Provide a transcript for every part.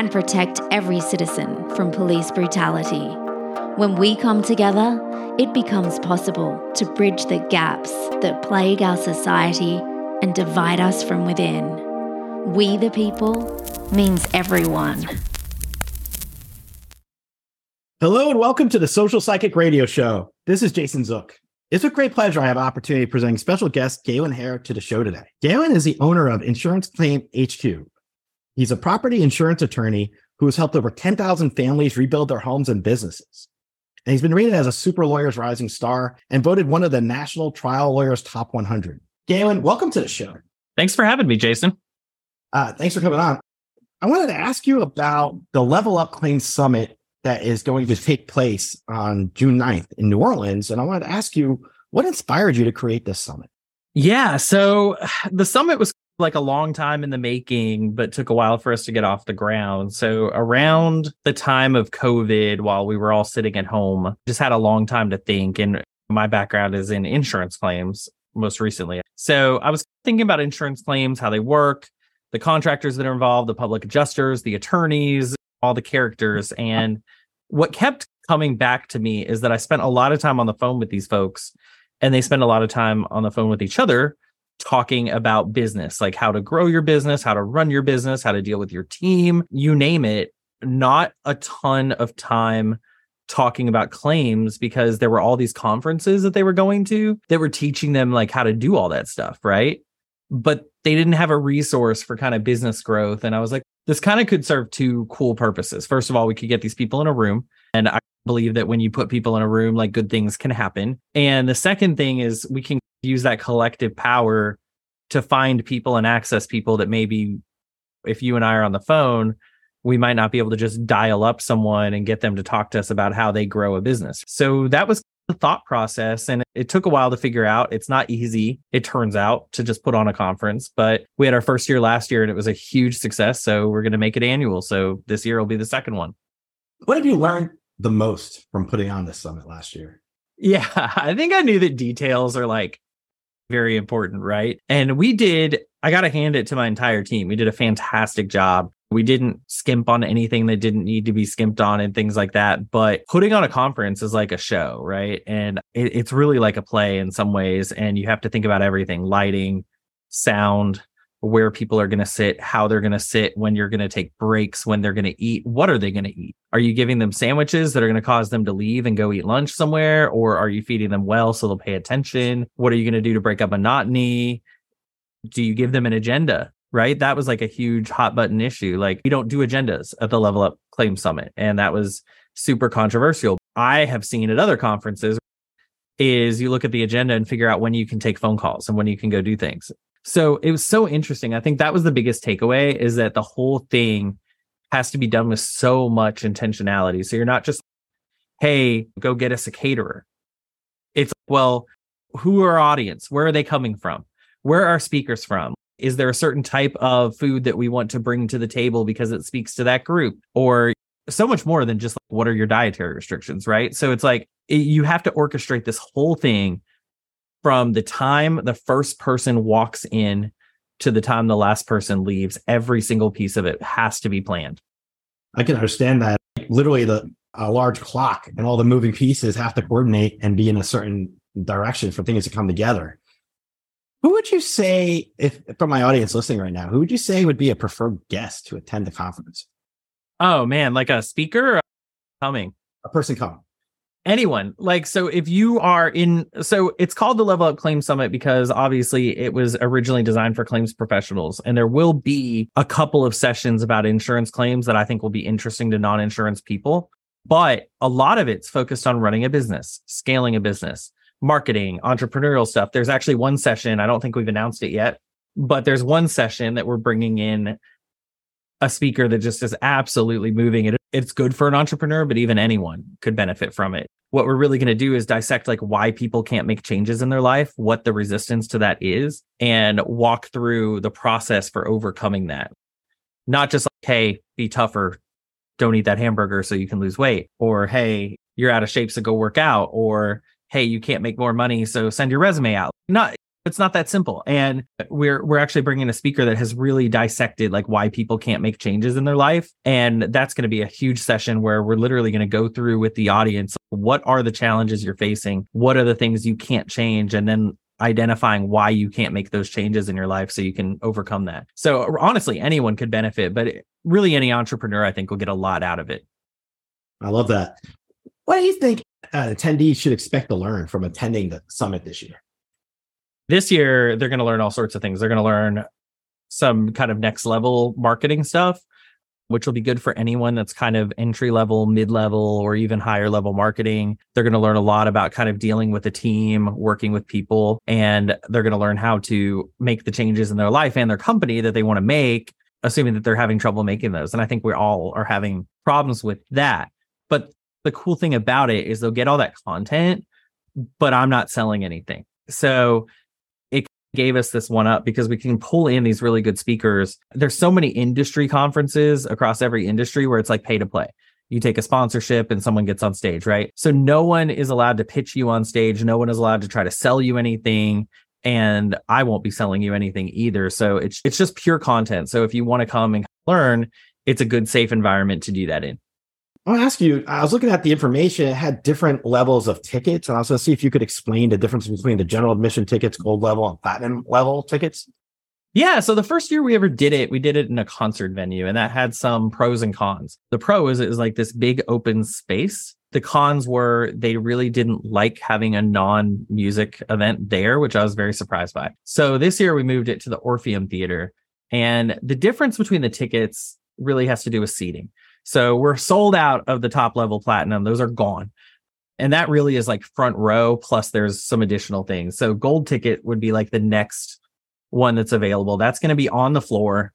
and protect every citizen from police brutality. When we come together, it becomes possible to bridge the gaps that plague our society and divide us from within. We the people means everyone. Hello and welcome to the Social Psychic Radio Show. This is Jason Zook. It's a great pleasure I have opportunity presenting special guest Galen Hair to the show today. Galen is the owner of Insurance Claim HQ, He's a property insurance attorney who has helped over 10,000 families rebuild their homes and businesses. And he's been rated as a Super Lawyers Rising Star and voted one of the National Trial Lawyers Top 100. Galen, welcome to the show. Thanks for having me, Jason. Uh, thanks for coming on. I wanted to ask you about the Level Up Claims Summit that is going to take place on June 9th in New Orleans. And I wanted to ask you what inspired you to create this summit? Yeah. So the summit was like a long time in the making, but took a while for us to get off the ground. So around the time of COVID, while we were all sitting at home, just had a long time to think. And my background is in insurance claims most recently. So I was thinking about insurance claims, how they work, the contractors that are involved, the public adjusters, the attorneys, all the characters. And what kept coming back to me is that I spent a lot of time on the phone with these folks and they spend a lot of time on the phone with each other talking about business, like how to grow your business, how to run your business, how to deal with your team, you name it. Not a ton of time talking about claims because there were all these conferences that they were going to that were teaching them like how to do all that stuff, right? But they didn't have a resource for kind of business growth. And I was like, this kind of could serve two cool purposes. First of all, we could get these people in a room. And I believe that when you put people in a room, like good things can happen. And the second thing is we can use that collective power to find people and access people that maybe if you and I are on the phone, we might not be able to just dial up someone and get them to talk to us about how they grow a business. So that was the thought process. And it took a while to figure out. It's not easy, it turns out, to just put on a conference. But we had our first year last year and it was a huge success. So we're going to make it annual. So this year will be the second one. What have you learned the most from putting on this summit last year? Yeah, I think I knew that details are like very important, right? And we did, I got to hand it to my entire team. We did a fantastic job. We didn't skimp on anything that didn't need to be skimped on and things like that. But putting on a conference is like a show, right? And it, it's really like a play in some ways. And you have to think about everything lighting, sound, where people are going to sit, how they're going to sit, when you're going to take breaks, when they're going to eat. What are they going to eat? Are you giving them sandwiches that are going to cause them to leave and go eat lunch somewhere? Or are you feeding them well so they'll pay attention? What are you going to do to break up monotony? Do you give them an agenda? Right. That was like a huge hot button issue. Like, we don't do agendas at the Level Up Claim Summit. And that was super controversial. I have seen at other conferences is you look at the agenda and figure out when you can take phone calls and when you can go do things. So it was so interesting. I think that was the biggest takeaway is that the whole thing has to be done with so much intentionality. So you're not just, hey, go get us a caterer. It's well, who are our audience? Where are they coming from? Where are our speakers from? Is there a certain type of food that we want to bring to the table because it speaks to that group? Or so much more than just like, what are your dietary restrictions, right? So it's like you have to orchestrate this whole thing from the time the first person walks in to the time the last person leaves, every single piece of it has to be planned. I can understand that. Literally, the a large clock and all the moving pieces have to coordinate and be in a certain direction for things to come together. Who would you say, if from my audience listening right now, who would you say would be a preferred guest to attend the conference? Oh man, like a speaker coming. A person coming. Anyone like so if you are in so it's called the level up claims summit because obviously it was originally designed for claims professionals and there will be a couple of sessions about insurance claims that i think will be interesting to non-insurance people but a lot of it's focused on running a business scaling a business marketing entrepreneurial stuff. There's actually one session i don't think we've announced it yet but there's one session that we're bringing in a speaker that just is absolutely moving it. It's good for an entrepreneur, but even anyone could benefit from it. What we're really going to do is dissect like why people can't make changes in their life, what the resistance to that is, and walk through the process for overcoming that. Not just like, hey, be tougher, don't eat that hamburger so you can lose weight, or hey, you're out of shape, so go work out, or hey, you can't make more money, so send your resume out. Not it's not that simple. And we're we're actually bringing a speaker that has really dissected like why people can't make changes in their life. And that's going to be a huge session where we're literally going to go through with the audience what are the challenges you're facing? What are the things you can't change? And then identifying why you can't make those changes in your life so you can overcome that. So honestly anyone could benefit but really any entrepreneur i think will get a lot out of it. I love that. What do you think uh, attendees should expect to learn from attending the summit this year this year, they're going to learn all sorts of things. They're going to learn some kind of next level marketing stuff, which will be good for anyone that's kind of entry level, mid level, or even higher level marketing. They're going to learn a lot about kind of dealing with a team, working with people, and they're going to learn how to make the changes in their life and their company that they want to make, assuming that they're having trouble making those. And I think we all are having problems with that. But the cool thing about it is they'll get all that content, but I'm not selling anything. So gave us this one up because we can pull in these really good speakers. There's so many industry conferences across every industry where it's like pay to play. You take a sponsorship and someone gets on stage, right? So no one is allowed to pitch you on stage. No one is allowed to try to sell you anything. And I won't be selling you anything either. So it's it's just pure content. So if you want to come and learn, it's a good safe environment to do that in. I want to ask you, I was looking at the information, it had different levels of tickets. And I was going to see if you could explain the difference between the general admission tickets, gold level, and platinum level tickets. Yeah. So the first year we ever did it, we did it in a concert venue and that had some pros and cons. The pro is it was like this big open space. The cons were they really didn't like having a non music event there, which I was very surprised by. So this year we moved it to the Orpheum Theater. And the difference between the tickets really has to do with seating. So we're sold out of the top level platinum. Those are gone. And that really is like front row, plus there's some additional things. So gold ticket would be like the next one that's available. That's going to be on the floor,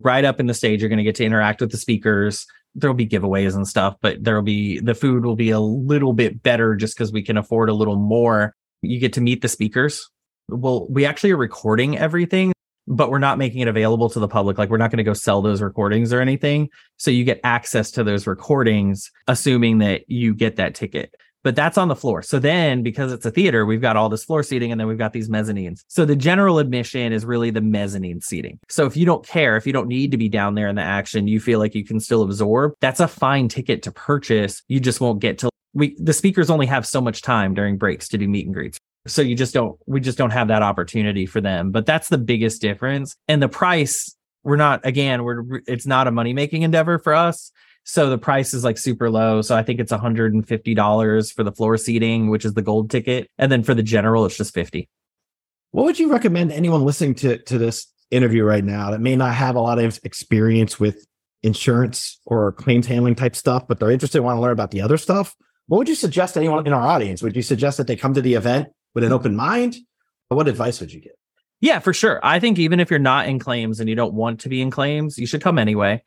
right up in the stage. You're going to get to interact with the speakers. There'll be giveaways and stuff, but there'll be the food will be a little bit better just because we can afford a little more. You get to meet the speakers. Well, we actually are recording everything but we're not making it available to the public. Like we're not going to go sell those recordings or anything. So you get access to those recordings, assuming that you get that ticket. But that's on the floor. So then, because it's a theater, we've got all this floor seating and then we've got these mezzanines. So the general admission is really the mezzanine seating. So if you don't care, if you don't need to be down there in the action, you feel like you can still absorb, that's a fine ticket to purchase. You just won't get to we the speakers only have so much time during breaks to do meet and greets so you just don't, we just don't have that opportunity for them. But that's the biggest difference. And the price, we're not, again, we're, it's not a money making endeavor for us. So the price is like super low. So I think it's $150 for the floor seating, which is the gold ticket. And then for the general, it's just 50. What would you recommend anyone listening to, to this interview right now that may not have a lot of experience with insurance or claims handling type stuff, but they're interested want to learn about the other stuff? What would you suggest anyone in our audience? Would you suggest that they come to the event with an open mind? What advice would you give? Yeah, for sure. I think even if you're not in claims and you don't want to be in claims, you should come anyway.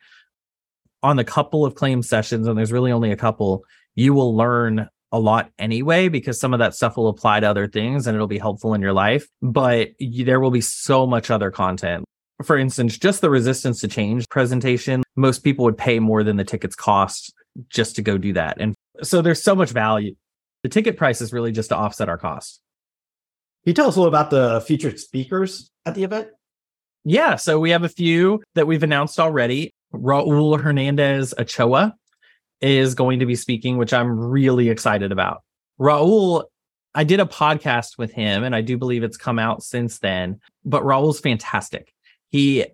On the couple of claim sessions, and there's really only a couple, you will learn a lot anyway because some of that stuff will apply to other things and it'll be helpful in your life. But you, there will be so much other content. For instance, just the resistance to change presentation, most people would pay more than the tickets cost just to go do that. And so there's so much value. The ticket price is really just to offset our costs. Can you tell us a little about the featured speakers at the event? Yeah, so we have a few that we've announced already. Raul Hernandez Ochoa is going to be speaking, which I'm really excited about. Raul, I did a podcast with him, and I do believe it's come out since then, but Raul's fantastic. He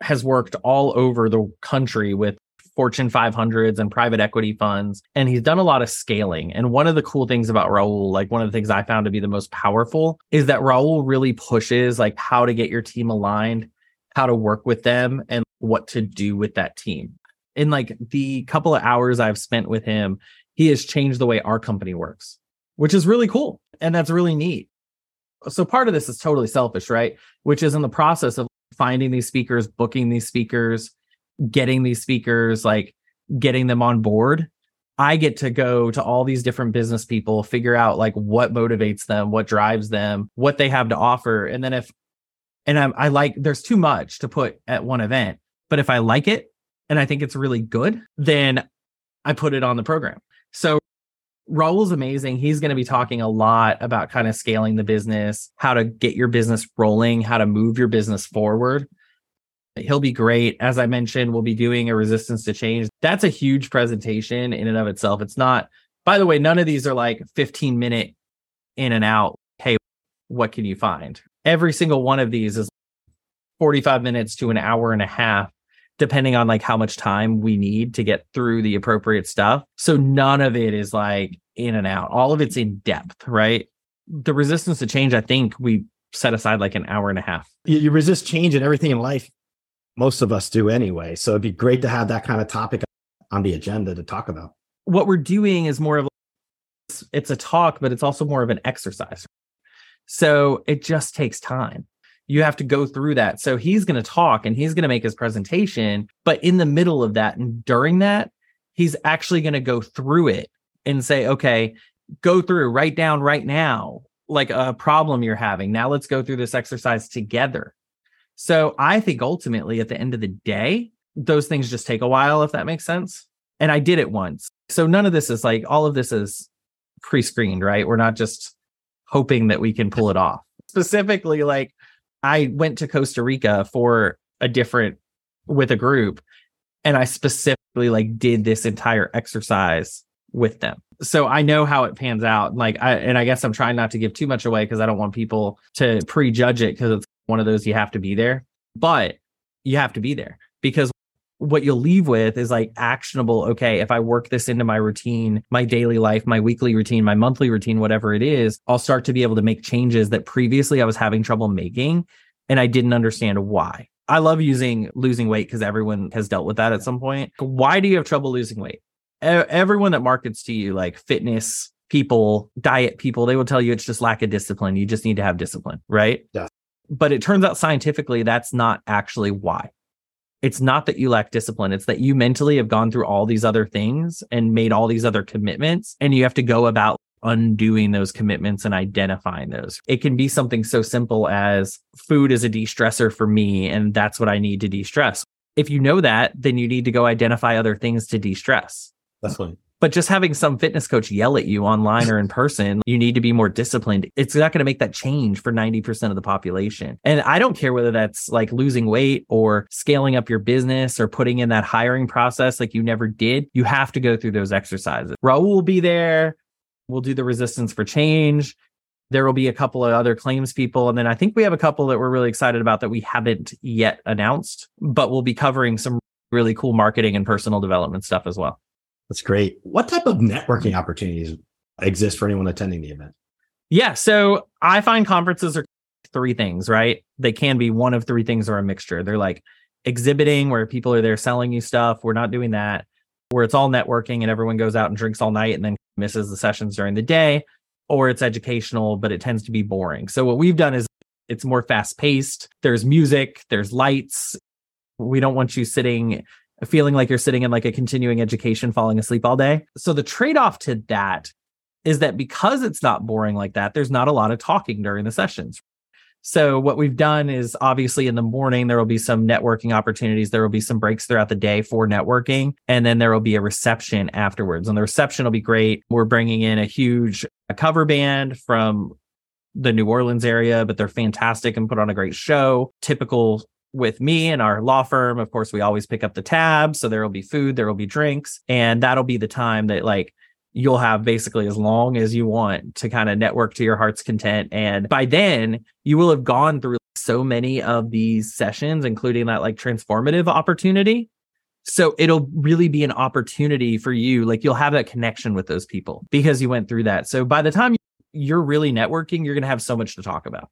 has worked all over the country with Fortune 500s and private equity funds. And he's done a lot of scaling. And one of the cool things about Raul, like one of the things I found to be the most powerful, is that Raul really pushes like how to get your team aligned, how to work with them, and what to do with that team. In like the couple of hours I've spent with him, he has changed the way our company works, which is really cool. And that's really neat. So part of this is totally selfish, right? Which is in the process of finding these speakers, booking these speakers, getting these speakers, like getting them on board. I get to go to all these different business people, figure out like what motivates them, what drives them, what they have to offer. And then if, and I'm, I like, there's too much to put at one event, but if I like it and I think it's really good, then I put it on the program. So Raul's amazing. He's going to be talking a lot about kind of scaling the business, how to get your business rolling, how to move your business forward. He'll be great. As I mentioned, we'll be doing a resistance to change. That's a huge presentation in and of itself. It's not, by the way, none of these are like 15 minute in and out. Hey, what can you find? Every single one of these is 45 minutes to an hour and a half depending on like how much time we need to get through the appropriate stuff. So none of it is like in and out. All of it's in depth, right? The resistance to change, I think we set aside like an hour and a half. You, resist change and everything in life. Most of us do anyway. So it'd be great to have that kind of topic on the agenda to talk about. What we're doing is more of it's a talk, but it's also more of an exercise. So it just takes time you have to go through that. So he's going to talk and he's going to make his presentation. But in the middle of that and during that, he's actually going to go through it and say, okay, go through, write down right now, like a problem you're having. Now let's go through this exercise together. So I think ultimately at the end of the day, those things just take a while, if that makes sense. And I did it once. So none of this is like, all of this is pre screened, right? We're not just hoping that we can pull it off. Specifically, like I went to Costa Rica for a different with a group and I specifically like did this entire exercise with them. So I know how it pans out. Like I and I guess I'm trying not to give too much away because I don't want people to prejudge it because it's one of those you have to be there. But you have to be there because what you'll leave with is like actionable okay if i work this into my routine my daily life my weekly routine my monthly routine whatever it is i'll start to be able to make changes that previously i was having trouble making and i didn't understand why. I love using losing weight because everyone has dealt with that at some point. Why do you have trouble losing weight? Everyone that markets to you like fitness people diet people they will tell you it's just lack of discipline. You just need to have discipline right? Yeah but it turns out scientifically that's not actually why. It's not that you lack discipline. It's that you mentally have gone through all these other things and made all these other commitments and you have to go about undoing those commitments and identifying those. It can be something so simple as food is a de-stressor for me and that's what i need to de-stress. If you know that then you need to go identify other things to de-stress. That's fine but just having some fitness coach yell at you online or in person, you need to be more disciplined. It's not going to make that change for 90% of the population. And I don't care whether that's like losing weight or scaling up your business or putting in that hiring process like you never did. You have to go through those exercises. Raul will be there. We'll do the resistance for change. There will be a couple of other claims people. And then I think we have a couple that we're really excited about that we haven't yet announced, but we'll be covering some really cool marketing and personal development stuff as well. That's great. What type of networking opportunities exist for anyone attending the event? Yeah. So I find conferences are three things, right? They can be one of three things or a mixture. They're like exhibiting where people are there selling you stuff. We're not doing that. Where it's all networking and everyone goes out and drinks all night and then misses the sessions during the day, or it's educational, but it tends to be boring. So what we've done is it's more fast paced. There's music, there's lights. We don't want you sitting feeling like you're sitting in like a continuing education, falling asleep all day. So the trade off to that is that because it's not boring like that, there's not a lot of talking during the sessions. So what we've done is obviously in the morning there will be some networking opportunities. There will be some breaks throughout the day for networking, and then there will be a reception afterwards. And the reception will be great. We're bringing in a huge cover band from the New Orleans area, but they're fantastic and put on a great show. Typical with me and our law firm, of course, we always pick up the tab. So there will be food, there will be drinks, and that'll be the time that like you'll have basically as long as you want to kind of network to your heart's content. And by then, you will have gone through so many of these sessions, including that like transformative opportunity, So it'll really be an opportunity for you. Like you'll have that connection with those people because you went through that. So by the time you're really networking, you're going to have so much to talk about.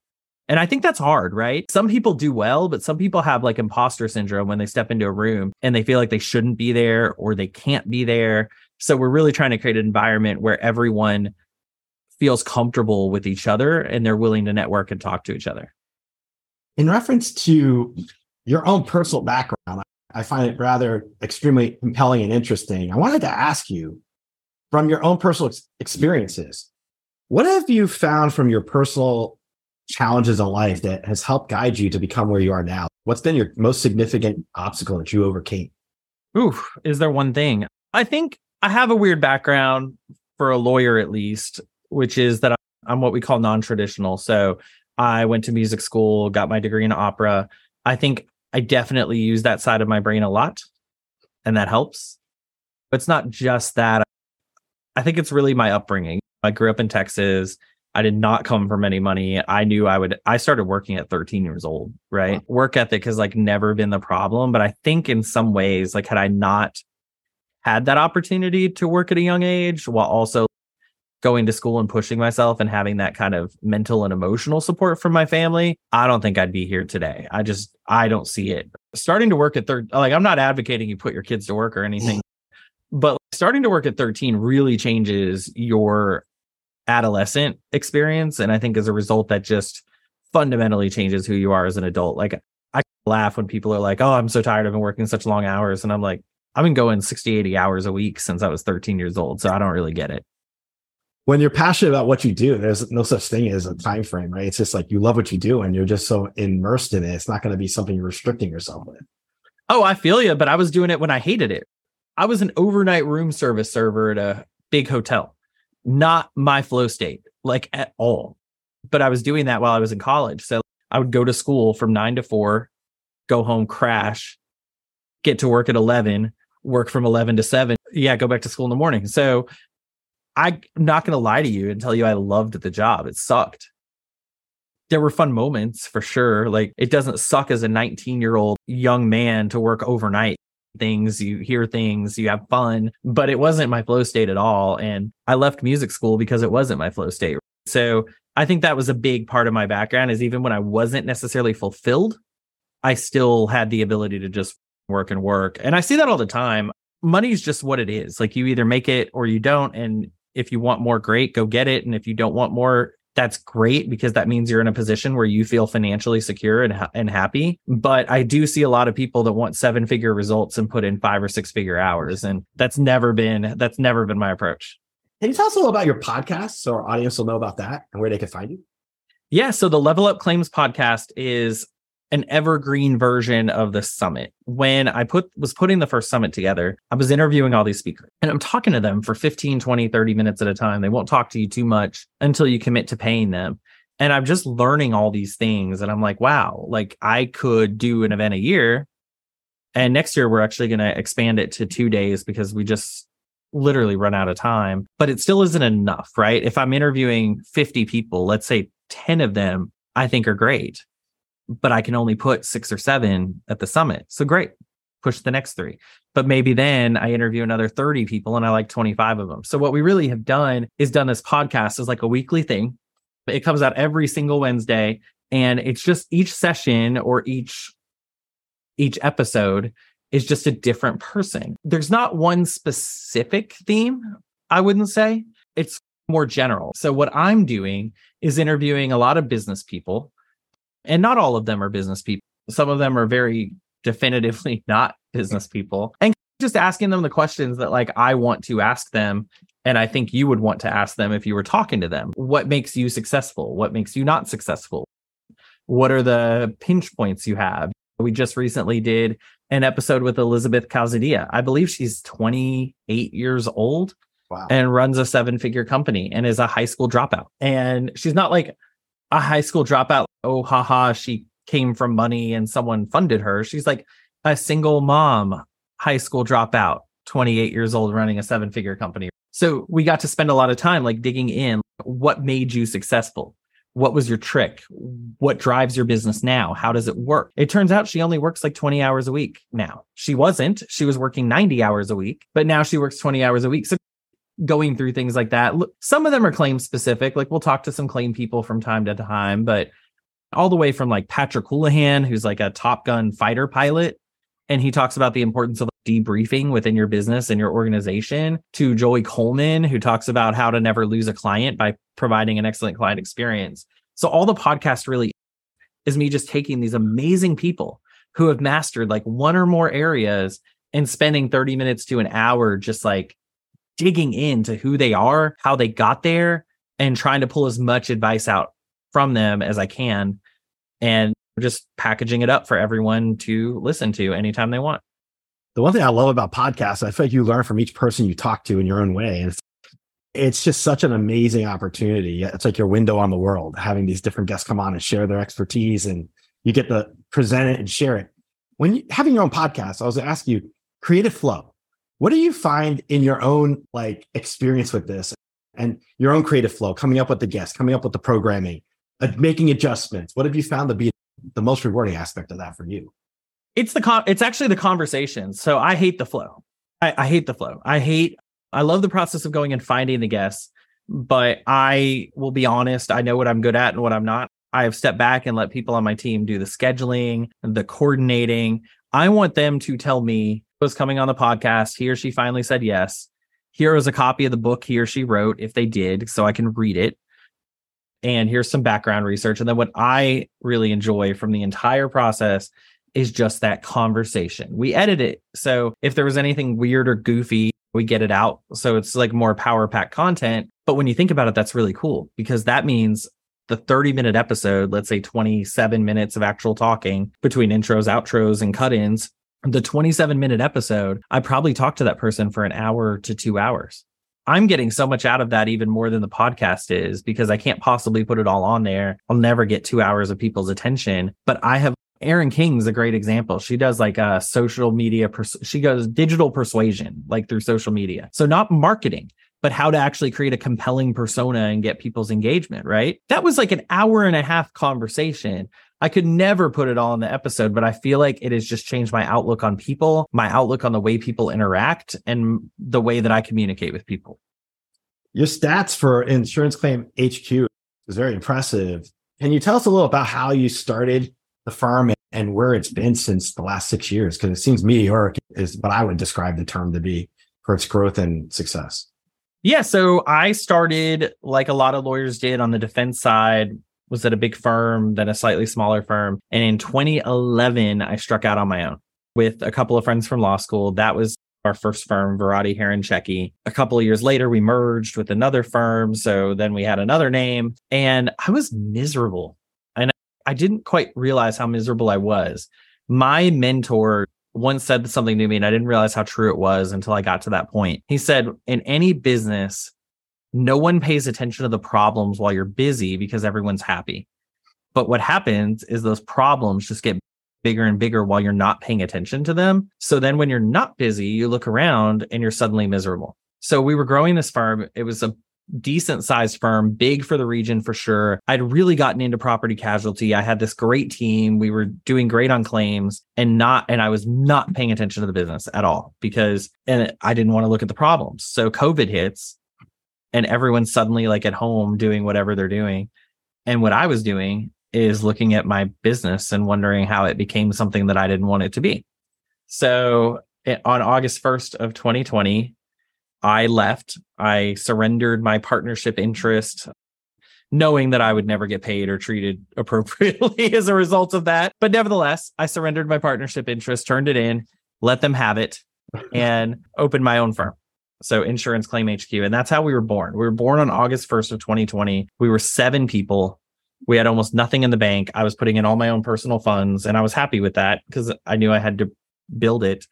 And I think that's hard, right? Some people do well, but some people have like imposter syndrome when they step into a room and they feel like they shouldn't be there or they can't be there. So we're really trying to create an environment where everyone feels comfortable with each other and they're willing to network and talk to each other. In reference to your own personal background, I find it rather extremely compelling and interesting. I wanted to ask you from your own personal ex- experiences, what have you found from your personal challenges in life that has helped guide you to become where you are now? What's been your most significant obstacle that you overcame? Ooh, is there one thing? I think I have a weird background for a lawyer, at least, which is that I'm what we call non traditional. So I went to music school, got my degree in opera. I think I definitely use that side of my brain a lot, and that helps. But it's not just that. I think it's really my upbringing. I grew up in Texas. I did not come from any money. I knew I would, I started working at 13 years old, right? Wow. Work ethic has like never been the problem. But I think in some ways, like, had I not had that opportunity to work at a young age while also going to school and pushing myself and having that kind of mental and emotional support from my family, I don't think I'd be here today. I just, I don't see it. Starting to work at third, like, I'm not advocating you put your kids to work or anything, mm. but starting to work at 13 really changes your adolescent experience. And I think as a result, that just fundamentally changes who you are as an adult. Like I laugh when people are like, oh, I'm so tired of working such long hours. And I'm like, I've been going 60, 80 hours a week since I was 13 years old. So I don't really get it. When you're passionate about what you do, there's no such thing as a time frame, right? It's just like you love what you do and you're just so immersed in it. It's not going to be something you're restricting yourself with. Oh, I feel you, but I was doing it when I hated it. I was an overnight room service server at a big hotel not my flow state, like at all. But I was doing that while I was in college. So I would go to school from nine to four, go home, crash, get to work at 11, work from 11 to seven. Yeah, go back to school in the morning. So I'm not going to lie to you and tell you I loved the job. It sucked. There were fun moments for sure. Like it doesn't suck as a 19 year old young man to work overnight things, you hear things, you have fun, but it wasn't my flow state at all. And I left music school because it wasn't my flow state. So I think that was a big part of my background is even when I wasn't necessarily fulfilled, I still had the ability to just work and work. And I see that all the time. Money is just what it is. Like you either make it or you don't. And if you want more, great, go get it. And if you don't want more, that's great because that means you're in a position where you feel financially secure and, ha- and happy. But I do see a lot of people that want seven figure results and put in five or six figure hours. And that's never been, that's never been my approach. Can you tell us a little about your podcast so our audience will know about that and where they can find you? Yeah. So the Level Up Claims podcast is an evergreen version of the summit. When I put was putting the first summit together, I was interviewing all these speakers and I'm talking to them for 15, 20, 30 minutes at a time. They won't talk to you too much until you commit to paying them. And I'm just learning all these things and I'm like, wow, like I could do an event a year. And next year we're actually going to expand it to 2 days because we just literally run out of time, but it still isn't enough, right? If I'm interviewing 50 people, let's say 10 of them I think are great but I can only put six or seven at the summit. So great, push the next three. But maybe then I interview another 30 people and I like 25 of them. So what we really have done is done this podcast as like a weekly thing. But it comes out every single Wednesday and it's just each session or each each episode is just a different person. There's not one specific theme, I wouldn't say. It's more general. So what I'm doing is interviewing a lot of business people and not all of them are business people. Some of them are very definitively not business people. And just asking them the questions that like I want to ask them and I think you would want to ask them if you were talking to them. What makes you successful? What makes you not successful? What are the pinch points you have? We just recently did an episode with Elizabeth Calzadilla. I believe she's 28 years old wow. and runs a seven figure company and is a high school dropout. And she's not like a high school dropout. Oh, haha, she came from money and someone funded her. She's like a single mom, high school dropout, 28 years old, running a seven figure company. So we got to spend a lot of time like digging in. What made you successful? What was your trick? What drives your business now? How does it work? It turns out she only works like 20 hours a week now. She wasn't. She was working 90 hours a week, but now she works 20 hours a week. So going through things like that. Some of them are claim specific. Like we'll talk to some claim people from time to time, but all the way from like Patrick Houlihan, who's like a Top Gun fighter pilot, and he talks about the importance of debriefing within your business and your organization, to Joey Coleman, who talks about how to never lose a client by providing an excellent client experience. So all the podcast really is me just taking these amazing people who have mastered like one or more areas and spending 30 minutes to an hour just like digging into who they are, how they got there, and trying to pull as much advice out from them as I can and just packaging it up for everyone to listen to anytime they want. The one thing I love about podcasts, I feel like you learn from each person you talk to in your own way. And it's, just such an amazing opportunity. It's like your window on the world, having these different guests come on and share their expertise and you get to present it and share it. When you having your own podcast, I was going to ask you creative flow. What do you find in your own like experience with this and your own creative flow, coming up with the guests, coming up with the programming, uh, making adjustments? What have you found to be the most rewarding aspect of that for you? It's the con- it's actually the conversation. So I hate the flow. I, I hate the flow. I hate. I love the process of going and finding the guests, but I will be honest. I know what I'm good at and what I'm not. I have stepped back and let people on my team do the scheduling, the coordinating. I want them to tell me was coming on the podcast. He or she finally said yes. Here is a copy of the book he or she wrote, if they did, so I can read it. And here's some background research. And then what I really enjoy from the entire process is just that conversation. We edit it. So if there was anything weird or goofy, we get it out. So it's like more power pack content. But when you think about it, that's really cool because that means the 30 minute episode, let's say 27 minutes of actual talking between intros, outros, and cut ins, the 27 minute episode, I probably talked to that person for an hour to two hours. I'm getting so much out of that, even more than the podcast is, because I can't possibly put it all on there. I'll never get two hours of people's attention. But I have Erin King's a great example. She does like a uh, social media, pers- she goes digital persuasion, like through social media. So not marketing, but how to actually create a compelling persona and get people's engagement, right? That was like an hour and a half conversation I could never put it all in the episode, but I feel like it has just changed my outlook on people, my outlook on the way people interact, and the way that I communicate with people. Your stats for Insurance Claim HQ is very impressive. Can you tell us a little about how you started the firm and where it's been since the last six years? Because it seems meteoric is what I would describe the term to be for its growth and success. Yeah. So I started like a lot of lawyers did on the defense side was at a big firm, then a slightly smaller firm. And in 2011, I struck out on my own with a couple of friends from law school. That was our first firm, Varadi Hair & Checki. A couple of years later, we merged with another firm. So then we had another name and I was miserable. And I didn't quite realize how miserable I was. My mentor once said something to me and I didn't realize how true it was until I got to that point. He said, in any business, no one pays attention to the problems while you're busy because everyone's happy. But what happens is those problems just get bigger and bigger while you're not paying attention to them. So then when you're not busy, you look around and you're suddenly miserable. So we were growing this farm. It was a decent sized firm, big for the region for sure. I'd really gotten into property casualty. I had this great team. We were doing great on claims and not, and I was not paying attention to the business at all because, and I didn't want to look at the problems. So COVID hits and everyone's suddenly like at home doing whatever they're doing. And what I was doing is looking at my business and wondering how it became something that I didn't want it to be. So it, on August 1st of 2020, I left. I surrendered my partnership interest, knowing that I would never get paid or treated appropriately as a result of that. But nevertheless, I surrendered my partnership interest, turned it in, let them have it, and opened my own firm. So Insurance Claim HQ. And that's how we were born. We were born on August 1st of 2020. We were seven people. We had almost nothing in the bank. I was putting in all my own personal funds and I was happy with that because I knew I had to build it.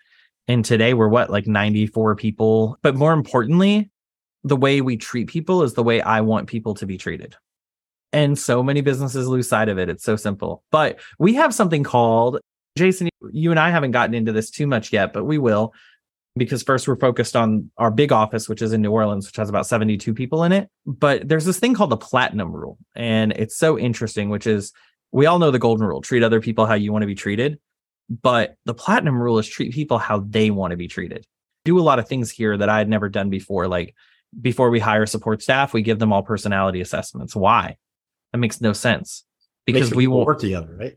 And today we're what, like 94 people. But more importantly, the way we treat people is the way I want people to be treated. And so many businesses lose sight of it. It's so simple. But we have something called Jason, you and I haven't gotten into this too much yet, but we will because first we're focused on our big office, which is in New Orleans, which has about 72 people in it. But there's this thing called the platinum rule. And it's so interesting, which is we all know the golden rule treat other people how you want to be treated. But the platinum rule is treat people how they want to be treated. Do a lot of things here that I had never done before. Like before we hire support staff, we give them all personality assessments. Why? That makes no sense because we will work together, right?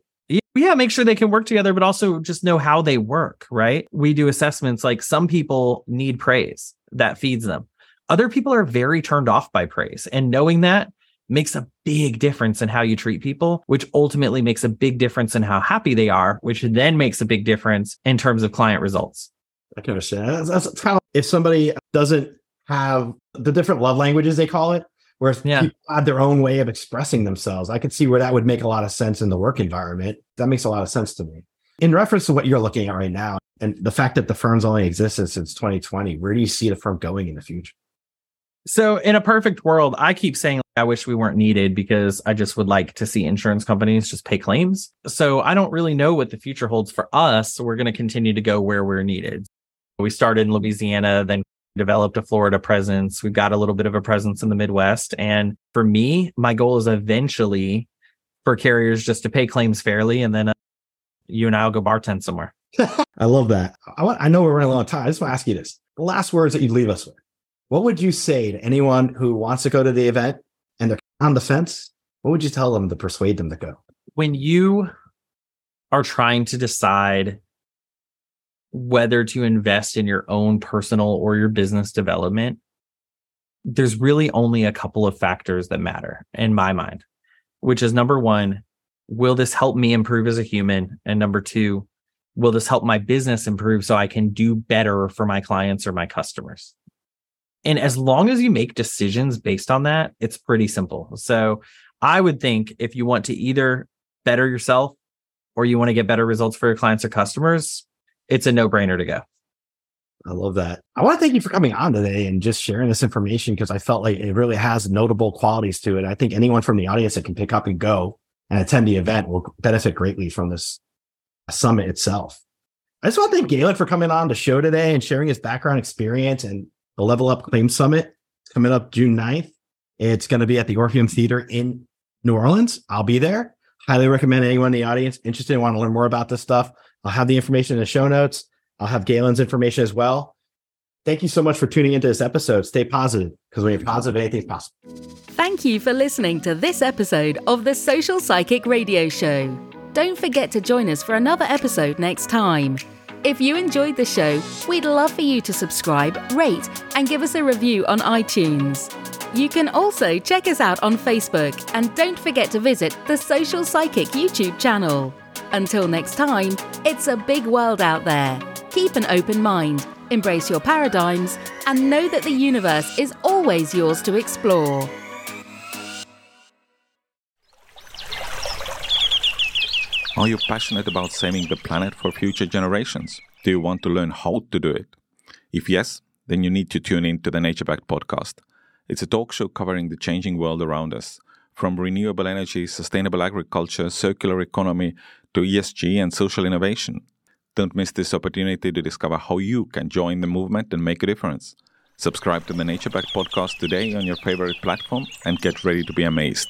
Yeah, make sure they can work together, but also just know how they work, right? We do assessments like some people need praise that feeds them. Other people are very turned off by praise. And knowing that makes a big difference in how you treat people, which ultimately makes a big difference in how happy they are, which then makes a big difference in terms of client results. I can understand. That's, that's kind of if somebody doesn't have the different love languages they call it, where yeah. people have their own way of expressing themselves. I could see where that would make a lot of sense in the work environment. That makes a lot of sense to me. In reference to what you're looking at right now, and the fact that the firm's only existed since 2020, where do you see the firm going in the future? So, in a perfect world, I keep saying I wish we weren't needed because I just would like to see insurance companies just pay claims. So, I don't really know what the future holds for us. So we're going to continue to go where we're needed. We started in Louisiana, then developed a Florida presence. We've got a little bit of a presence in the Midwest. And for me, my goal is eventually for carriers just to pay claims fairly. And then uh, you and I'll go bartend somewhere. I love that. I, want, I know we're running a long time. I just want to ask you this. The last words that you'd leave us with. What would you say to anyone who wants to go to the event and they're on the fence? What would you tell them to persuade them to go? When you are trying to decide whether to invest in your own personal or your business development, there's really only a couple of factors that matter in my mind, which is number one, will this help me improve as a human? And number two, will this help my business improve so I can do better for my clients or my customers? And as long as you make decisions based on that, it's pretty simple. So I would think if you want to either better yourself or you want to get better results for your clients or customers, it's a no brainer to go. I love that. I want to thank you for coming on today and just sharing this information because I felt like it really has notable qualities to it. I think anyone from the audience that can pick up and go and attend the event will benefit greatly from this summit itself. I just want to thank Galen for coming on the show today and sharing his background experience and the Level Up Claim Summit. It's coming up June 9th. It's going to be at the Orpheum Theater in New Orleans. I'll be there. Highly recommend anyone in the audience interested and want to learn more about this stuff I'll have the information in the show notes. I'll have Galen's information as well. Thank you so much for tuning into this episode. Stay positive because when you're positive, anything's possible. Thank you for listening to this episode of the Social Psychic Radio Show. Don't forget to join us for another episode next time. If you enjoyed the show, we'd love for you to subscribe, rate, and give us a review on iTunes. You can also check us out on Facebook and don't forget to visit the Social Psychic YouTube channel. Until next time, it's a big world out there. Keep an open mind, embrace your paradigms, and know that the universe is always yours to explore. Are you passionate about saving the planet for future generations? Do you want to learn how to do it? If yes, then you need to tune in to the Nature Backed podcast. It's a talk show covering the changing world around us, from renewable energy, sustainable agriculture, circular economy, to ESG and social innovation. Don't miss this opportunity to discover how you can join the movement and make a difference. Subscribe to the Nature Back podcast today on your favorite platform and get ready to be amazed.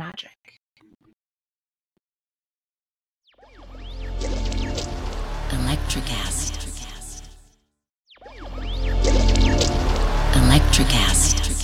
magic. Electricast. Electricast.